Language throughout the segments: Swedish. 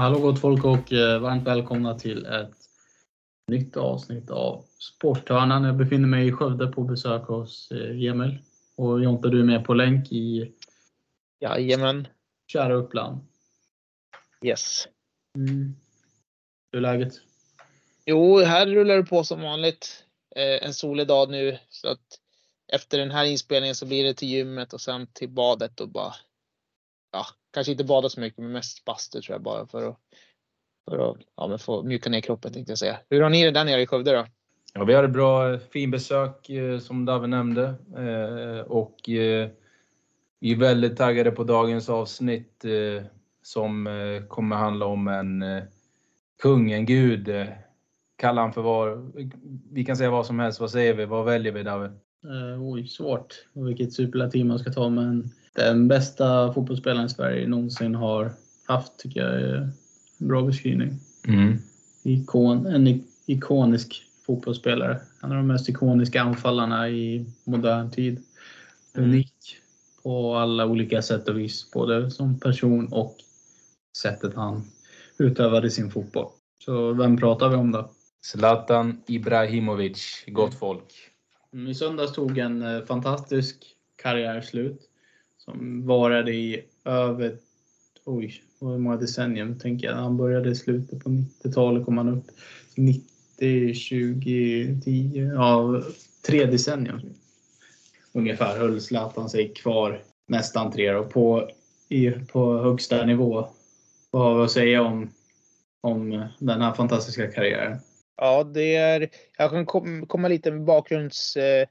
Hallå gott folk och eh, varmt välkomna till ett nytt avsnitt av Sporthörnan. Jag befinner mig i Skövde på besök hos eh, Emil. Och Jonte, du är med på länk i Jajamän. kära Uppland. Yes. Mm. Hur är läget? Jo, här rullar det på som vanligt. Eh, en solig dag nu så att efter den här inspelningen så blir det till gymmet och sen till badet och bara ja, kanske inte bada så mycket men mest bastu tror jag bara för att, för att ja, men få mjuka ner kroppen tänkte jag säga. Hur har ni det där nere i Skövde då? Ja, vi hade bra fin besök eh, som David nämnde eh, och eh, vi är väldigt taggade på dagens avsnitt som kommer handla om en kung, en gud. Kalla han för vad? Vi kan säga vad som helst. Vad säger vi? Vad väljer vi David? Uh, oj, svårt. Vilket superlativ man ska ta men den bästa fotbollsspelaren i Sverige någonsin har haft tycker jag är en bra beskrivning. Mm. Ikon, en ikonisk fotbollsspelare. En av de mest ikoniska anfallarna i modern tid. Mm. Unik på alla olika sätt och vis, både som person och sättet han utövade sin fotboll. Så vem pratar vi om då? Zlatan Ibrahimovic, gott folk. Mm, I söndags tog en eh, fantastisk karriär slut som varade i över, oj, hur många decennier tänker jag. Han började i slutet på 90-talet, kom han upp 90, 20, 10, ja, tre decennier ungefär höll Zlatan sig kvar nästan tre år på, i, på högsta nivå. Vad har vi att säga om, om den här fantastiska karriären? Ja, det är, jag kan komma lite med bakgrunds... eh,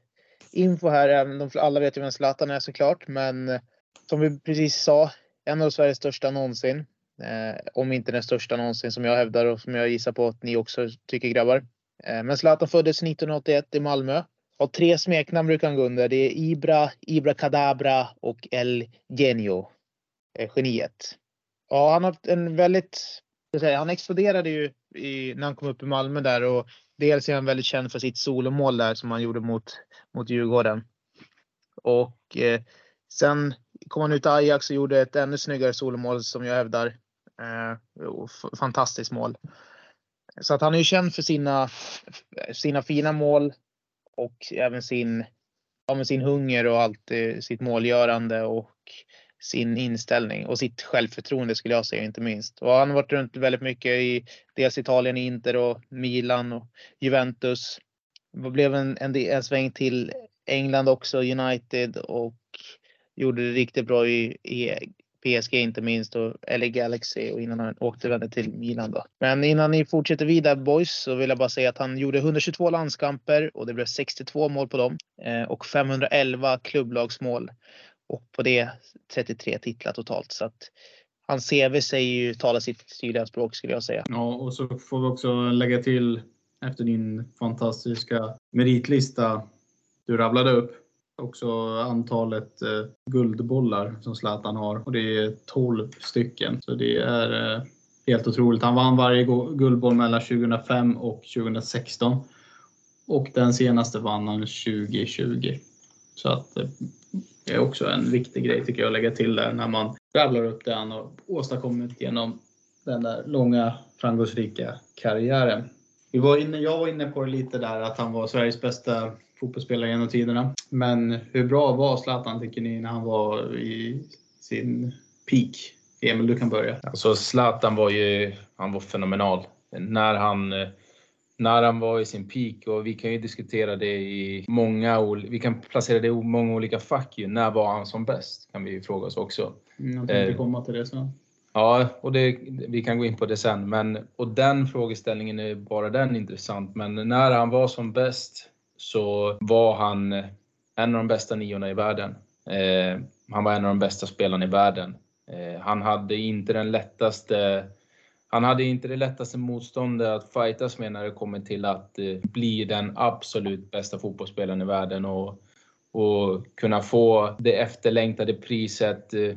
här. Även de, alla vet ju vem Zlatan är såklart, men eh, som vi precis sa, en av Sveriges största någonsin. Eh, om inte den största någonsin som jag hävdar och som jag gissar på att ni också tycker grabbar. Eh, men Zlatan föddes 1981 i Malmö. Har tre smeknamn brukar han gå under. Det är Ibra, Ibra Kadabra och El Genio. Eh, geniet. Ja, han har en väldigt han exploderade ju i, när han kom upp i Malmö där och dels är han väldigt känd för sitt solomål där som han gjorde mot, mot Djurgården. Och eh, sen kom han ut till Ajax och gjorde ett ännu snyggare solomål som jag hävdar. Eh, fantastiskt mål. Så att han är ju känd för sina, sina fina mål och även sin, ja, sin hunger och allt eh, sitt målgörande och sin inställning och sitt självförtroende skulle jag säga inte minst. Och han har varit runt väldigt mycket i dels Italien, Inter och Milan och Juventus. Det blev en, en, en sväng till England också, United och gjorde det riktigt bra i, i PSG inte minst och LA Galaxy och innan han åkte till Milan då. Men innan ni fortsätter vidare boys så vill jag bara säga att han gjorde 122 landskamper och det blev 62 mål på dem eh, och 511 klubblagsmål och på det 33 titlar totalt. Så att hans CV säger ju talar sitt tydliga språk skulle jag säga. Ja, och så får vi också lägga till efter din fantastiska meritlista du rabblade upp också antalet eh, guldbollar som Zlatan har och det är 12 stycken. Så det är eh, helt otroligt. Han vann varje guldboll mellan 2005 och 2016 och den senaste vann han 2020. Så att eh, det är också en viktig grej tycker jag att lägga till där när man rabblar upp det han har åstadkommit genom den där långa framgångsrika karriären. Vi var inne, jag var inne på det lite där att han var Sveriges bästa fotbollsspelare genom tiderna. Men hur bra var Zlatan tycker ni när han var i sin peak? Emil, du kan börja. Alltså Zlatan var ju han var fenomenal. När han, eh, när han var i sin peak och vi kan ju diskutera det i många vi kan placera det i många olika fack ju. När var han som bäst? Kan vi ju fråga oss också. Mm, jag tänkte eh, komma till det sen. Ja, och det, vi kan gå in på det sen. Men, och den frågeställningen är bara den intressant. Men när han var som bäst så var han en av de bästa niorna i världen. Eh, han var en av de bästa spelarna i världen. Eh, han hade inte den lättaste han hade inte det lättaste motståndet att fightas med när det kommer till att eh, bli den absolut bästa fotbollsspelaren i världen och, och kunna få det efterlängtade priset eh,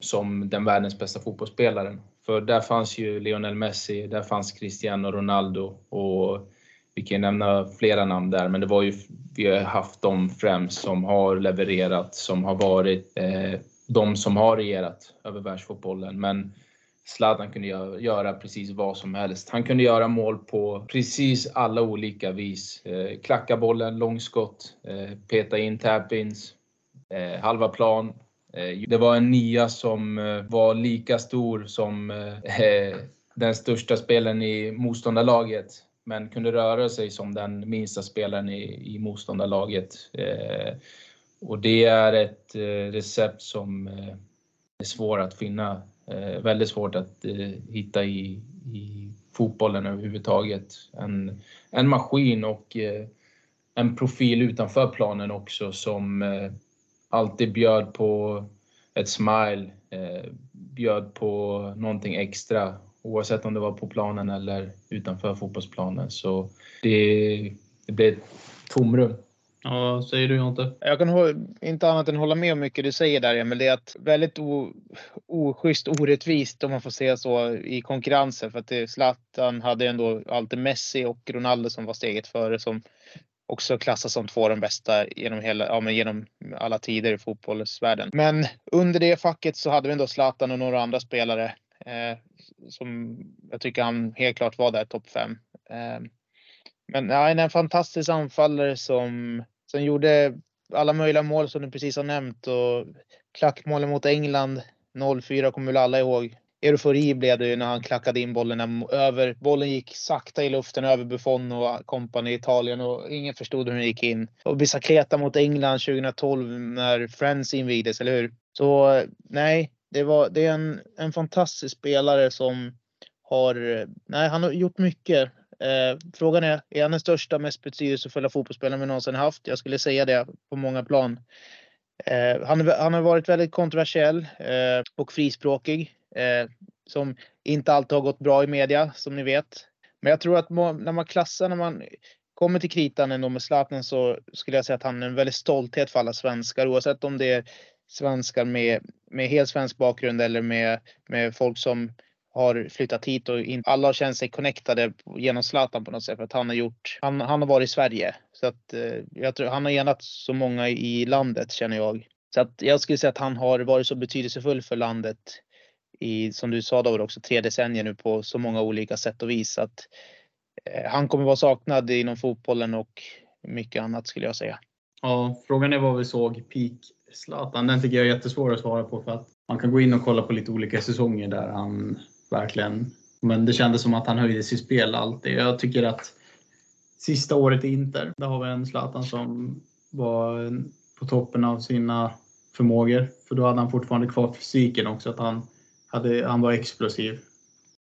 som den världens bästa fotbollsspelaren. För där fanns ju Lionel Messi, där fanns Cristiano Ronaldo och vi kan nämna flera namn där, men det var ju, vi har haft dem främst som har levererat, som har varit eh, de som har regerat över världsfotbollen. Men Zlatan kunde göra precis vad som helst. Han kunde göra mål på precis alla olika vis. Eh, klacka bollen, långskott, eh, peta in tap-ins, eh, halva plan. Eh, det var en nia som eh, var lika stor som eh, den största spelaren i motståndarlaget men kunde röra sig som den minsta spelaren i, i motståndarlaget. och det är ett recept som är svårt att finna Eh, väldigt svårt att eh, hitta i, i fotbollen överhuvudtaget. En, en maskin och eh, en profil utanför planen också som eh, alltid bjöd på ett smile, eh, bjöd på någonting extra oavsett om det var på planen eller utanför fotbollsplanen. Så det, det blev ett tomrum. Ja, vad säger du Jonte? Jag kan inte annat än hålla med om mycket du säger där Emil. Det är att väldigt oschysst, orättvist om man får säga så i konkurrensen. För att det, Zlatan hade ändå alltid Messi och Ronaldo som var steget före som också klassas som två av de bästa genom, hela, ja, men genom alla tider i fotbollsvärlden. Men under det facket så hade vi ändå Zlatan och några andra spelare eh, som jag tycker han helt klart var där topp fem. Eh, men ja, en fantastisk anfallare som Sen gjorde alla möjliga mål som du precis har nämnt och klackmålen mot England 0-4 kommer väl alla ihåg. Eufori blev det ju när han klackade in bollen över. Bollen gick sakta i luften över Buffon och kompani i Italien och ingen förstod hur den gick in. Och Bicicleta mot England 2012 när Friends invigdes, eller hur? Så nej, det, var, det är en, en fantastisk spelare som har, nej han har gjort mycket. Eh, frågan är, är han den största, mest betydelsefulla fotbollsspelaren vi någonsin haft? Jag skulle säga det på många plan. Eh, han, han, har varit väldigt kontroversiell eh, och frispråkig. Eh, som inte alltid har gått bra i media, som ni vet. Men jag tror att när man klassar, när man kommer till kritan ändå med Zlatan så skulle jag säga att han är en väldigt stolthet för alla svenskar oavsett om det är svenskar med, med helt svensk bakgrund eller med, med folk som har flyttat hit och in, alla har känt sig connectade genom Zlatan på något sätt för att han har gjort, han, han har varit i Sverige. Så att eh, jag tror han har enat så många i landet känner jag. Så att jag skulle säga att han har varit så betydelsefull för landet i, som du sa David också, tre decennier nu på så många olika sätt och vis. Att, eh, han kommer vara saknad inom fotbollen och mycket annat skulle jag säga. Ja, frågan är vad vi såg peak Zlatan. Den tycker jag är jättesvår att svara på för att man kan gå in och kolla på lite olika säsonger där han verkligen. Men det kändes som att han höjde sitt spel alltid. Jag tycker att sista året i Inter, där har vi en Zlatan som var på toppen av sina förmågor. För då hade han fortfarande kvar fysiken också, att han, hade, han var explosiv.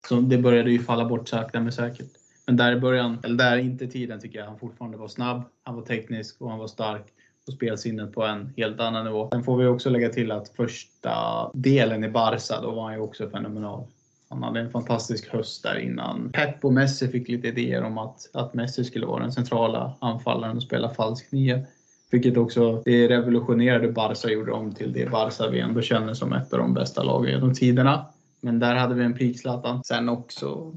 Så det började ju falla bort sakta men säkert. Men där i början, eller där inte tiden, tycker jag han fortfarande var snabb, han var teknisk och han var stark och spelsinnet på en helt annan nivå. Sen får vi också lägga till att första delen i Barca, då var han ju också fenomenal. Han hade en fantastisk höst där innan Pep och Messi fick lite idéer om att, att Messi skulle vara den centrala anfallaren och spela falsk nio. Vilket också det revolutionerade Barca gjorde om till det Barca vi ändå känner som ett av de bästa lagen genom tiderna. Men där hade vi en peak Zlatan. Sen också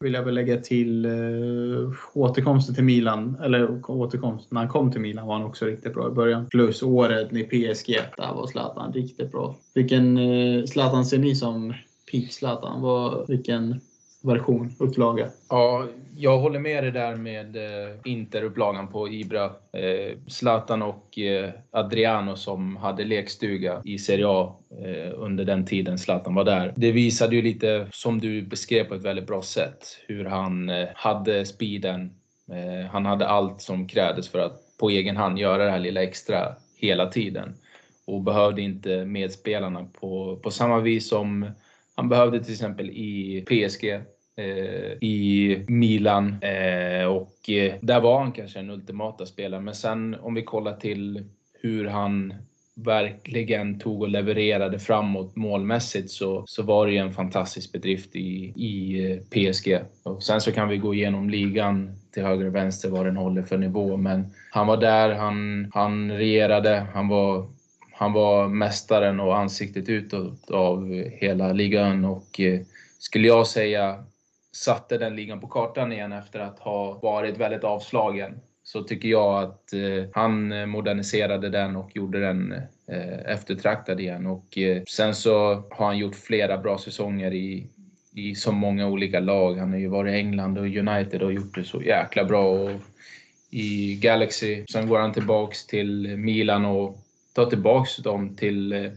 vill jag väl lägga till eh, återkomsten till Milan, eller återkomsten när han kom till Milan var han också riktigt bra i början. Plus året i PSG, där var Zlatan riktigt bra. Vilken eh, Zlatan ser ni som peak Zlatan? Vad, vilken version, upplaga? Ja, jag håller med dig där med eh, Interupplagan på Ibra. Eh, Zlatan och eh, Adriano som hade lekstuga i Serie A eh, under den tiden Zlatan var där. Det visade ju lite, som du beskrev på ett väldigt bra sätt, hur han eh, hade speeden. Eh, han hade allt som krävdes för att på egen hand göra det här lilla extra hela tiden och behövde inte medspelarna på, på samma vis som han behövde till exempel i PSG, eh, i Milan eh, och eh, där var han kanske den ultimata spelaren. Men sen om vi kollar till hur han verkligen tog och levererade framåt målmässigt så, så var det ju en fantastisk bedrift i, i eh, PSG. Och sen så kan vi gå igenom ligan till höger och vänster vad den håller för nivå. Men han var där, han, han regerade, han var han var mästaren och ansiktet utåt av hela ligan och eh, skulle jag säga satte den ligan på kartan igen efter att ha varit väldigt avslagen. Så tycker jag att eh, han moderniserade den och gjorde den eh, eftertraktad igen. Och sen så har han gjort flera bra säsonger i, i så många olika lag. Han har ju varit i England och United och gjort det så jäkla bra. Och I Galaxy. Sen går han tillbaks till Milan och tar tillbaks dem till eh,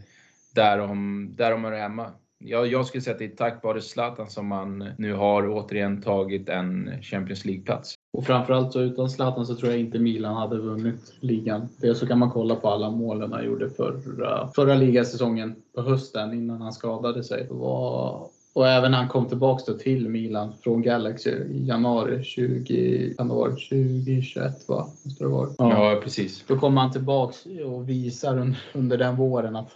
där de, där de är hemma. Jag, jag skulle säga att det är tack vare Zlatan som man nu har återigen tagit en Champions League-plats. Och framförallt så utan Zlatan så tror jag inte Milan hade vunnit ligan. Dels så kan man kolla på alla målen han gjorde förra, förra ligasäsongen på hösten innan han skadade sig. Och, och även när han kom tillbaka till Milan från Galaxy i januari 20, kan det vara 2021 va? Måste det vara. Ja. ja, precis. Då kommer han tillbaka och visar under den våren att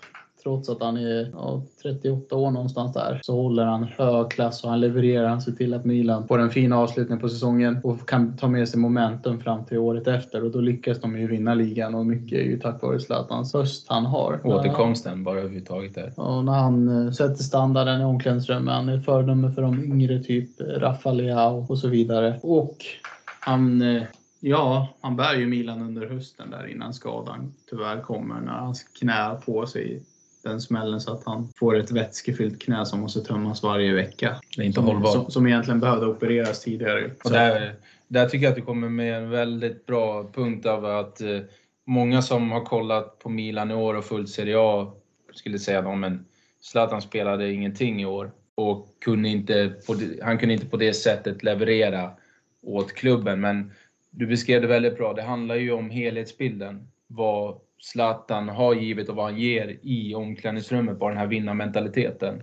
trots att han är ja, 38 år någonstans där, så håller han hög klass och han levererar. Han ser till att Milan får en fin avslutning på säsongen och kan ta med sig momentum fram till året efter. Och då lyckas de ju vinna ligan och mycket är ju tack vare Zlatans höst han har. Återkomsten bara överhuvudtaget där. Och när han eh, sätter standarden i omklädningsrummet. Han är föredöme för de yngre, typ Rafa Leao och så vidare. Och han eh, Ja, han bär ju Milan under hösten där innan skadan tyvärr kommer när hans knä på sig den smällen så att han får ett vätskefyllt knä som måste tömmas varje vecka. Det är inte som, hållbart. Som, som egentligen behövde opereras tidigare. Och där, där tycker jag att du kommer med en väldigt bra punkt av att eh, många som har kollat på Milan i år och följt Serie A skulle säga att men Zlatan spelade ingenting i år och kunde inte det, han kunde inte på det sättet leverera åt klubben. Men du beskrev det väldigt bra. Det handlar ju om helhetsbilden. Vad Zlatan har givit och vad han ger i omklädningsrummet, bara den här vinnarmentaliteten.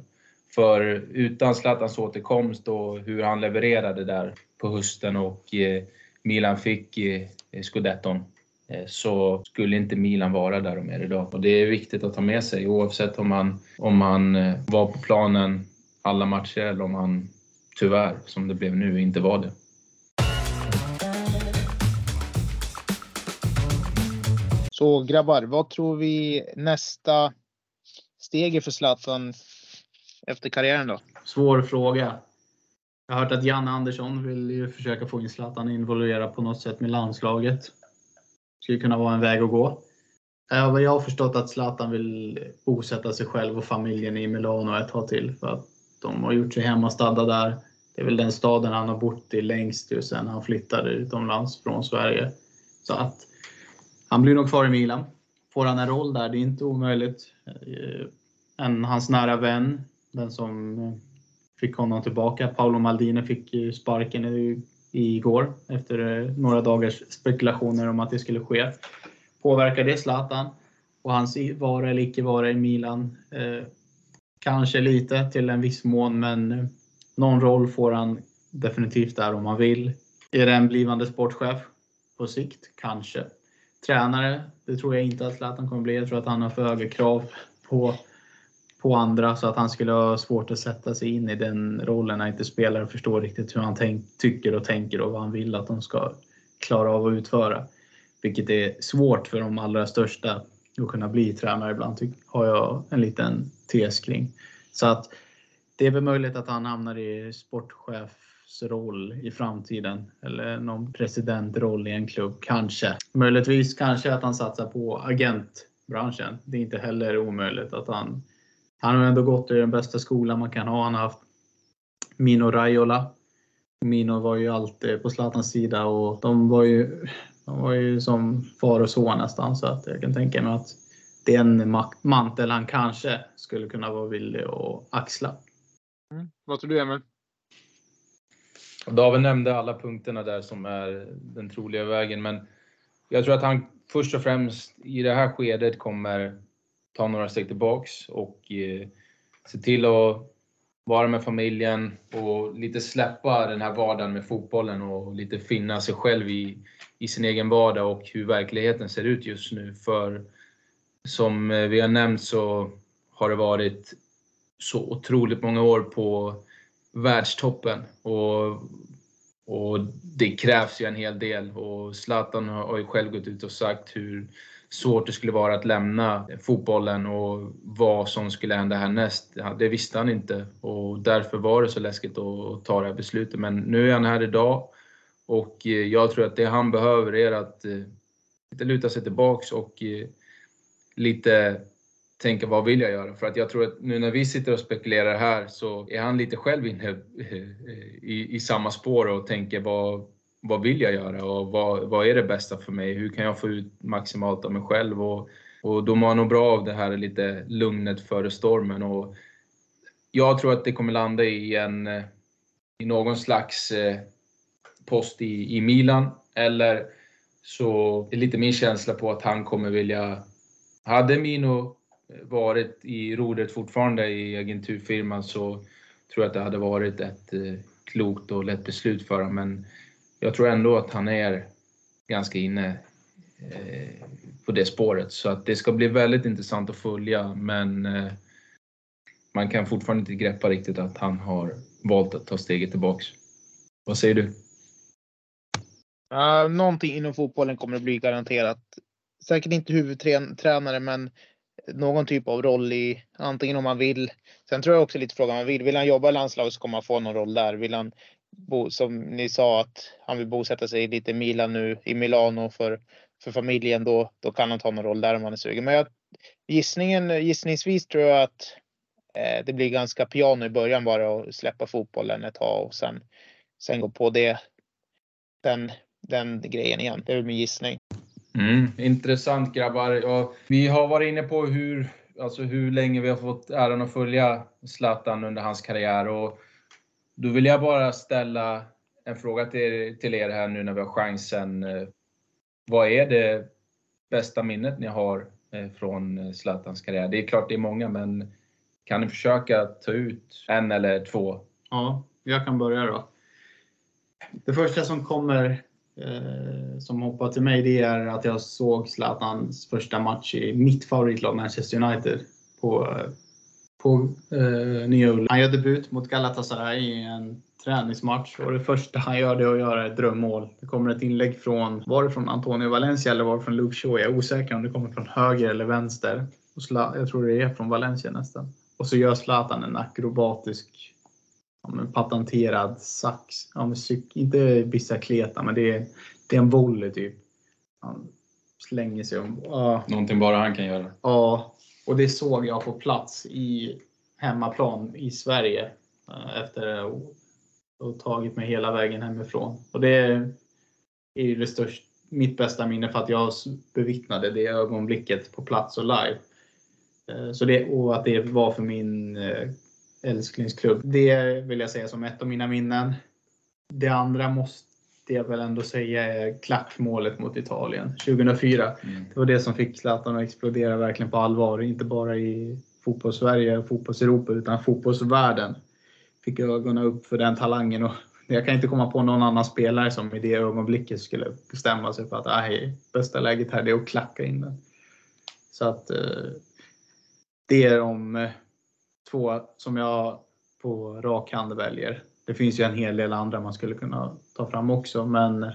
För utan Zlatans återkomst och hur han levererade där på hösten och eh, Milan fick eh, scudetton eh, så skulle inte Milan vara där de är idag. Och det är viktigt att ta med sig oavsett om han om han var på planen alla matcher eller om han tyvärr, som det blev nu, inte var det. Så grabbar, vad tror vi nästa steg är för Zlatan efter karriären då? Svår fråga. Jag har hört att Janne Andersson vill ju försöka få in Zlatan involverad på något sätt med landslaget. Skulle kunna vara en väg att gå. Eh, jag har förstått att Zlatan vill bosätta sig själv och familjen i Milano ett tag till för att de har gjort sig hemmastadda där. Det är väl den staden han har bott i längst sen han flyttade utomlands från Sverige. Så att han blir nog kvar i Milan. Får han en roll där, det är inte omöjligt. Eh, en, hans nära vän, den som eh, fick honom tillbaka, Paolo Maldini, fick ju sparken i, igår efter eh, några dagars spekulationer om att det skulle ske. Påverkar det Zlatan och hans vara eller icke vara i Milan? Kanske lite till en viss mån, men någon roll får han definitivt där om han vill. Är det en blivande sportchef på sikt? Kanske tränare. Det tror jag inte att Zlatan kommer bli. Jag tror att han har för höga krav på, på andra så att han skulle ha svårt att sätta sig in i den rollen när inte spelare förstår riktigt hur han tänk, tycker och tänker och vad han vill att de ska klara av att utföra. Vilket är svårt för de allra största att kunna bli tränare ibland, har jag en liten tes kring. Så att det är väl möjligt att han hamnar i sportchef roll i framtiden. Eller någon presidentroll i en klubb, kanske. Möjligtvis kanske att han satsar på agentbranschen. Det är inte heller omöjligt att han... Han har ändå gått i den bästa skolan man kan ha. Han har haft Mino Raiola. Mino var ju alltid på Zlatans sida och de var ju, de var ju som far och son nästan. Så att jag kan tänka mig att det är en mantel han kanske skulle kunna vara villig att axla. Mm. Vad tror du Emil? David nämnde alla punkterna där som är den troliga vägen, men jag tror att han först och främst i det här skedet kommer ta några steg tillbaks och eh, se till att vara med familjen och lite släppa den här vardagen med fotbollen och lite finna sig själv i, i sin egen vardag och hur verkligheten ser ut just nu. För som eh, vi har nämnt så har det varit så otroligt många år på världstoppen. Och, och det krävs ju en hel del. Och Zlatan har ju själv gått ut och sagt hur svårt det skulle vara att lämna fotbollen och vad som skulle hända härnäst. Det visste han inte och därför var det så läskigt att ta det här beslutet. Men nu är han här idag och eh, jag tror att det han behöver är att lite luta sig tillbaks och eh, lite tänka vad vill jag göra? För att jag tror att nu när vi sitter och spekulerar här så är han lite själv inne eh, i, i samma spår och tänker vad, vad vill jag göra och vad, vad är det bästa för mig? Hur kan jag få ut maximalt av mig själv? Och, och då mår han nog bra av det här lite lugnet före stormen. Och jag tror att det kommer landa i en eh, i någon slags eh, post i, i Milan eller så är lite min känsla på att han kommer vilja... Hade Mino varit i rodret fortfarande i agenturfirman så tror jag att det hade varit ett eh, klokt och lätt beslut för honom. Men jag tror ändå att han är ganska inne eh, på det spåret. Så att det ska bli väldigt intressant att följa men eh, man kan fortfarande inte greppa riktigt att han har valt att ta steget tillbaks. Vad säger du? Uh, någonting inom fotbollen kommer att bli garanterat. Säkert inte huvudtränare, men någon typ av roll i antingen om man vill. Sen tror jag också lite frågan man vill. Vill han jobba i landslaget så kommer han få någon roll där. Vill han bo, som ni sa att han vill bosätta sig lite i Milan nu i Milano för, för familjen då, då kan han ta någon roll där om han är sugen. Men jag, gissningen, gissningsvis tror jag att eh, det blir ganska piano i början bara att släppa fotbollen ett tag och sen, sen gå på det. Den, den grejen igen. Det är min gissning. Mm, intressant grabbar. Ja, vi har varit inne på hur, alltså hur länge vi har fått äran att följa Zlatan under hans karriär. Och då vill jag bara ställa en fråga till, till er här nu när vi har chansen. Vad är det bästa minnet ni har eh, från Zlatans karriär? Det är klart det är många, men kan ni försöka ta ut en eller två? Ja, jag kan börja då. Det första som kommer eh, som hoppar till mig det är att jag såg Zlatans första match i mitt favoritlag Manchester United på, på eh, Nya Ulla. Han gör debut mot Galatasaray i en träningsmatch och det första han gör det är att göra ett drömmål. Det kommer ett inlägg från, var det från Antonio Valencia eller var det från Luke Shaw? Jag är osäker om det kommer från höger eller vänster. Jag tror det är från Valencia nästan. Och så gör Zlatan en akrobatisk ja, patenterad sax. Ja, men inte bicicleta, men det är, det är en volley typ. Han slänger sig om. Ja. Någonting bara han kan göra. Ja, och det såg jag på plats i hemmaplan i Sverige eh, efter att ha tagit mig hela vägen hemifrån. Och det är ju det största, mitt bästa minne för att jag bevittnade det ögonblicket på plats och live. Eh, så det, och att det var för min eh, älsklingsklubb. Det vill jag säga som ett av mina minnen. Det andra måste jag väl ändå säga är klackmålet mot Italien 2004. Mm. Det var det som fick Zlatan att explodera verkligen på allvar. Inte bara i fotbollssverige och fotbollseuropa utan fotbollsvärlden. Fick ögonen upp för den talangen. Och jag kan inte komma på någon annan spelare som i det ögonblicket skulle bestämma sig för att nej, bästa läget här är att klacka in den. Så att eh, det är de två som jag på rak hand väljer. Det finns ju en hel del andra man skulle kunna ta fram också, men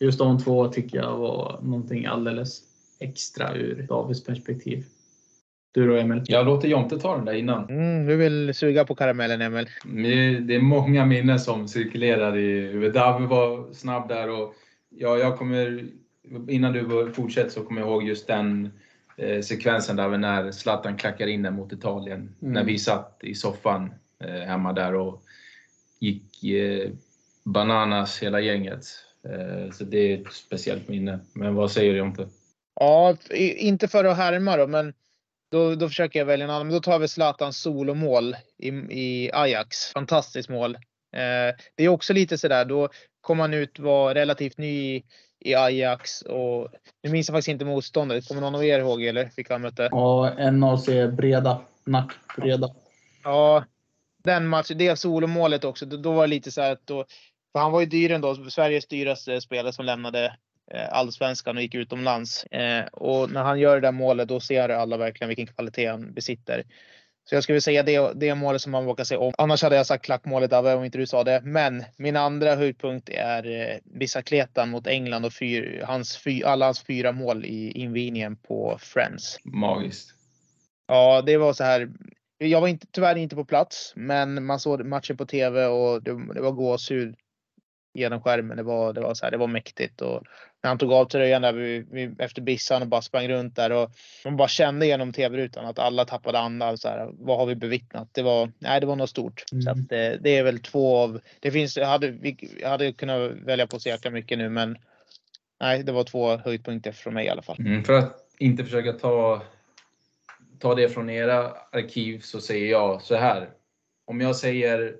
just de två tycker jag var någonting alldeles extra ur Davids perspektiv. Du då Emil? Jag låter Jonte ta den där innan. Mm, du vill suga på karamellen Emil? Det är många minnen som cirkulerar i huvudet. David var snabb där och ja, jag kommer, innan du fortsätter så kommer jag ihåg just den eh, sekvensen där när Zlatan klackar in den mot Italien. Mm. När vi satt i soffan eh, hemma där och gick eh, bananas hela gänget. Eh, så det är ett speciellt minne. Men vad säger du Jonte? Ja, inte för att härma då, men då, då försöker jag välja en annan. Men då tar vi Zlatans solomål i, i Ajax. Fantastiskt mål. Eh, det är också lite sådär, då kom han ut, var relativt ny i Ajax och nu minns jag faktiskt inte motståndet. Kommer någon av er ihåg eller vilka han mötte? Ja, NAC Breda. Nack Breda. Ja, den matchen. Det solomålet också. Då var det lite så här att då, för han var ju dyren då, Sveriges dyraste spelare som lämnade eh, allsvenskan och gick utomlands. Eh, och när han gör det där målet, då ser alla verkligen vilken kvalitet han besitter. Så jag skulle säga det, det målet som man vågar säga om. Annars hade jag sagt klackmålet Abbe om inte du sa det. Men min andra höjdpunkt är eh, bicicletan mot England och fyr, hans fy, alla hans fyra mål i invigningen på Friends. Magiskt. Ja, det var så här. Jag var inte, tyvärr inte på plats, men man såg matchen på TV och det, det var gåshud genom skärmen. Det var, det var, så här, det var mäktigt. Och när han tog av tröjan där vi, vi, efter bissan och bara sprang runt där och man bara kände genom tv-rutan att alla tappade andan. Så här, vad har vi bevittnat? Det var, nej, det var något stort. Mm. Så att det, det, är väl två av, det finns, jag hade, vi, jag hade kunnat välja på så jäkla mycket nu men nej, det var två höjdpunkter från mig i alla fall. Mm, för att inte försöka ta, ta det från era arkiv så säger jag så här. Om jag säger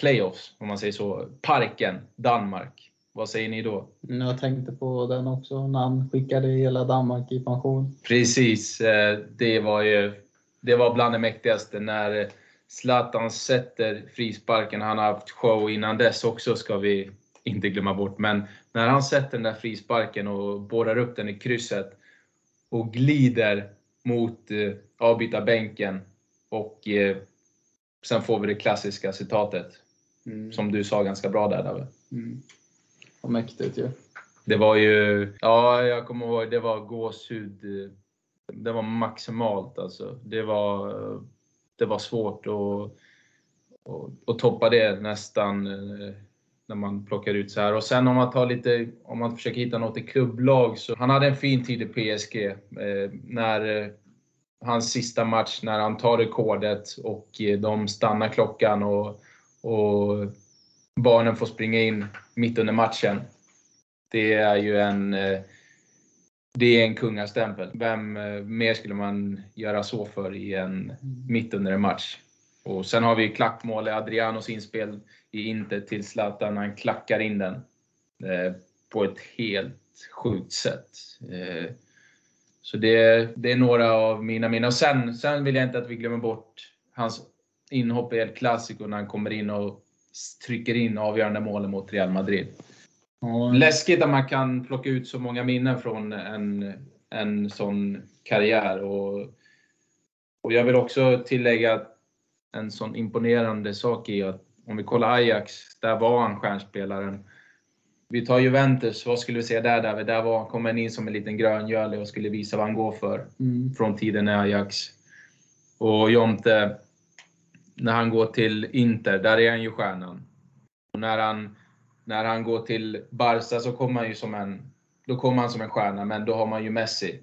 playoffs, om man säger så, Parken, Danmark. Vad säger ni då? Jag tänkte på den också, när han skickade hela Danmark i pension. Precis, eh, det var ju det var bland det mäktigaste när Zlatan sätter frisparken. Han har haft show innan dess också, ska vi inte glömma bort. Men när han sätter den där frisparken och borrar upp den i krysset och glider mot eh, avbytarbänken och eh, sen får vi det klassiska citatet. Mm. Som du sa ganska bra där David. Mm. Vad mäktigt ju. Ja. Det var ju, ja jag kommer ihåg, det var gåshud. Det var maximalt alltså. Det var, det var svårt att, att, att toppa det nästan eh, när man plockar ut så här. Och sen om man tar lite, om man försöker hitta något i klubblag så han hade en fin tid i PSG. Eh, när eh, hans sista match, när han tar rekordet och eh, de stannar klockan och, och barnen får springa in mitt under matchen. Det är ju en eh, det är en kungastämpel. Vem eh, mer skulle man göra så för i en, mitt under en match? Och sen har vi klackmål i Adrianos inspel i Inter till Zlatan. Han klackar in den eh, på ett helt sjukt sätt. Eh, så det, det, är några av mina minnen. Och sen, sen vill jag inte att vi glömmer bort hans inhopp i El Clasico när han kommer in och trycker in avgörande målen mot Real Madrid. Mm. Läskigt att man kan plocka ut så många minnen från en, en sån karriär. Och, och jag vill också tillägga en sån imponerande sak i att om vi kollar Ajax, där var han stjärnspelaren. Vi tar Juventus, vad skulle vi säga där David? Där var, kom han in som en liten gröngöle och skulle visa vad han går för. Mm. Från tiden i Ajax. Och Jonte, när han går till Inter, där är han ju stjärnan. Och när han, när han går till Barca så kommer han ju som en, då kommer han som en stjärna, men då har man ju Messi.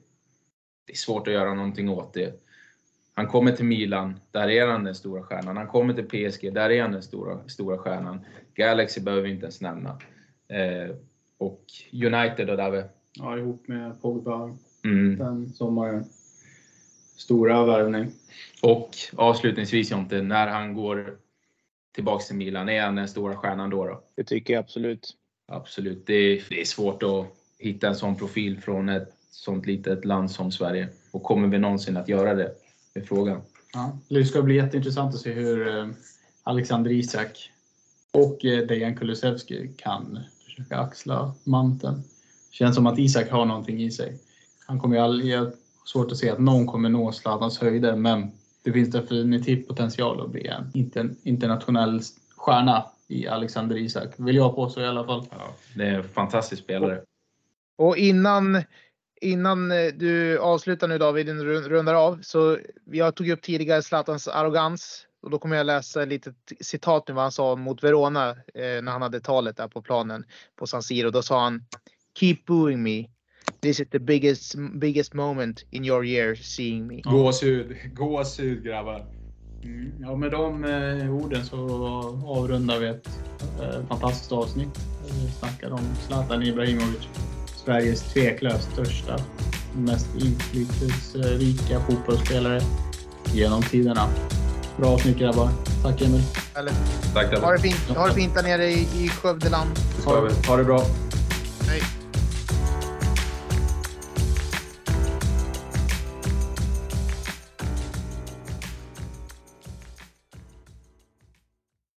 Det är svårt att göra någonting åt det. Han kommer till Milan, där är han den stora stjärnan. Han kommer till PSG, där är han den stora, stora stjärnan. Galaxy behöver vi inte ens nämna. Eh, och United då David? Ja, ihop med Pogba mm. den sommaren. Stora värvning. Och avslutningsvis Jonte, när han går tillbaks till Milan, är han den stora stjärnan då? då? Det tycker jag absolut. Absolut. Det är, det är svårt att hitta en sån profil från ett sånt litet land som Sverige. Och kommer vi någonsin att göra det? är frågan. Ja, det ska bli jätteintressant att se hur eh, Alexander Isak och eh, Dejan Kulusevski kan försöka axla manteln. Känns som att Isak har någonting i sig. Han kommer ju aldrig, svårt att se att någon kommer nå Zlatans höjder, men det finns definitivt potential att bli en internationell stjärna i Alexander Isak. Vill jag påstå i alla fall. Ja, det är en fantastisk spelare. Och innan innan eh, du avslutar nu David, rundar av, så jag tog upp tidigare Zlatans arrogans och då kommer jag läsa lite citat nu vad han sa mot Verona eh, när han hade talet där på planen på San Siro. Då sa han Keep booing me. This is the biggest, biggest moment in your year seeing me. Gåshud, gåshud grabbar. Mm. Ja, med de eh, orden så avrundar vi ett eh, fantastiskt avsnitt. Vi snackar om Zlatan Ibrahimovic. Sveriges tveklöst största, mest inflytelserika fotbollsspelare genom tiderna. Bra avsnitt grabbar. Tack Emil. Eller. Tack Ha det fint, ha det fint där nere i, i Skövdeland. Ha det bra. Hej.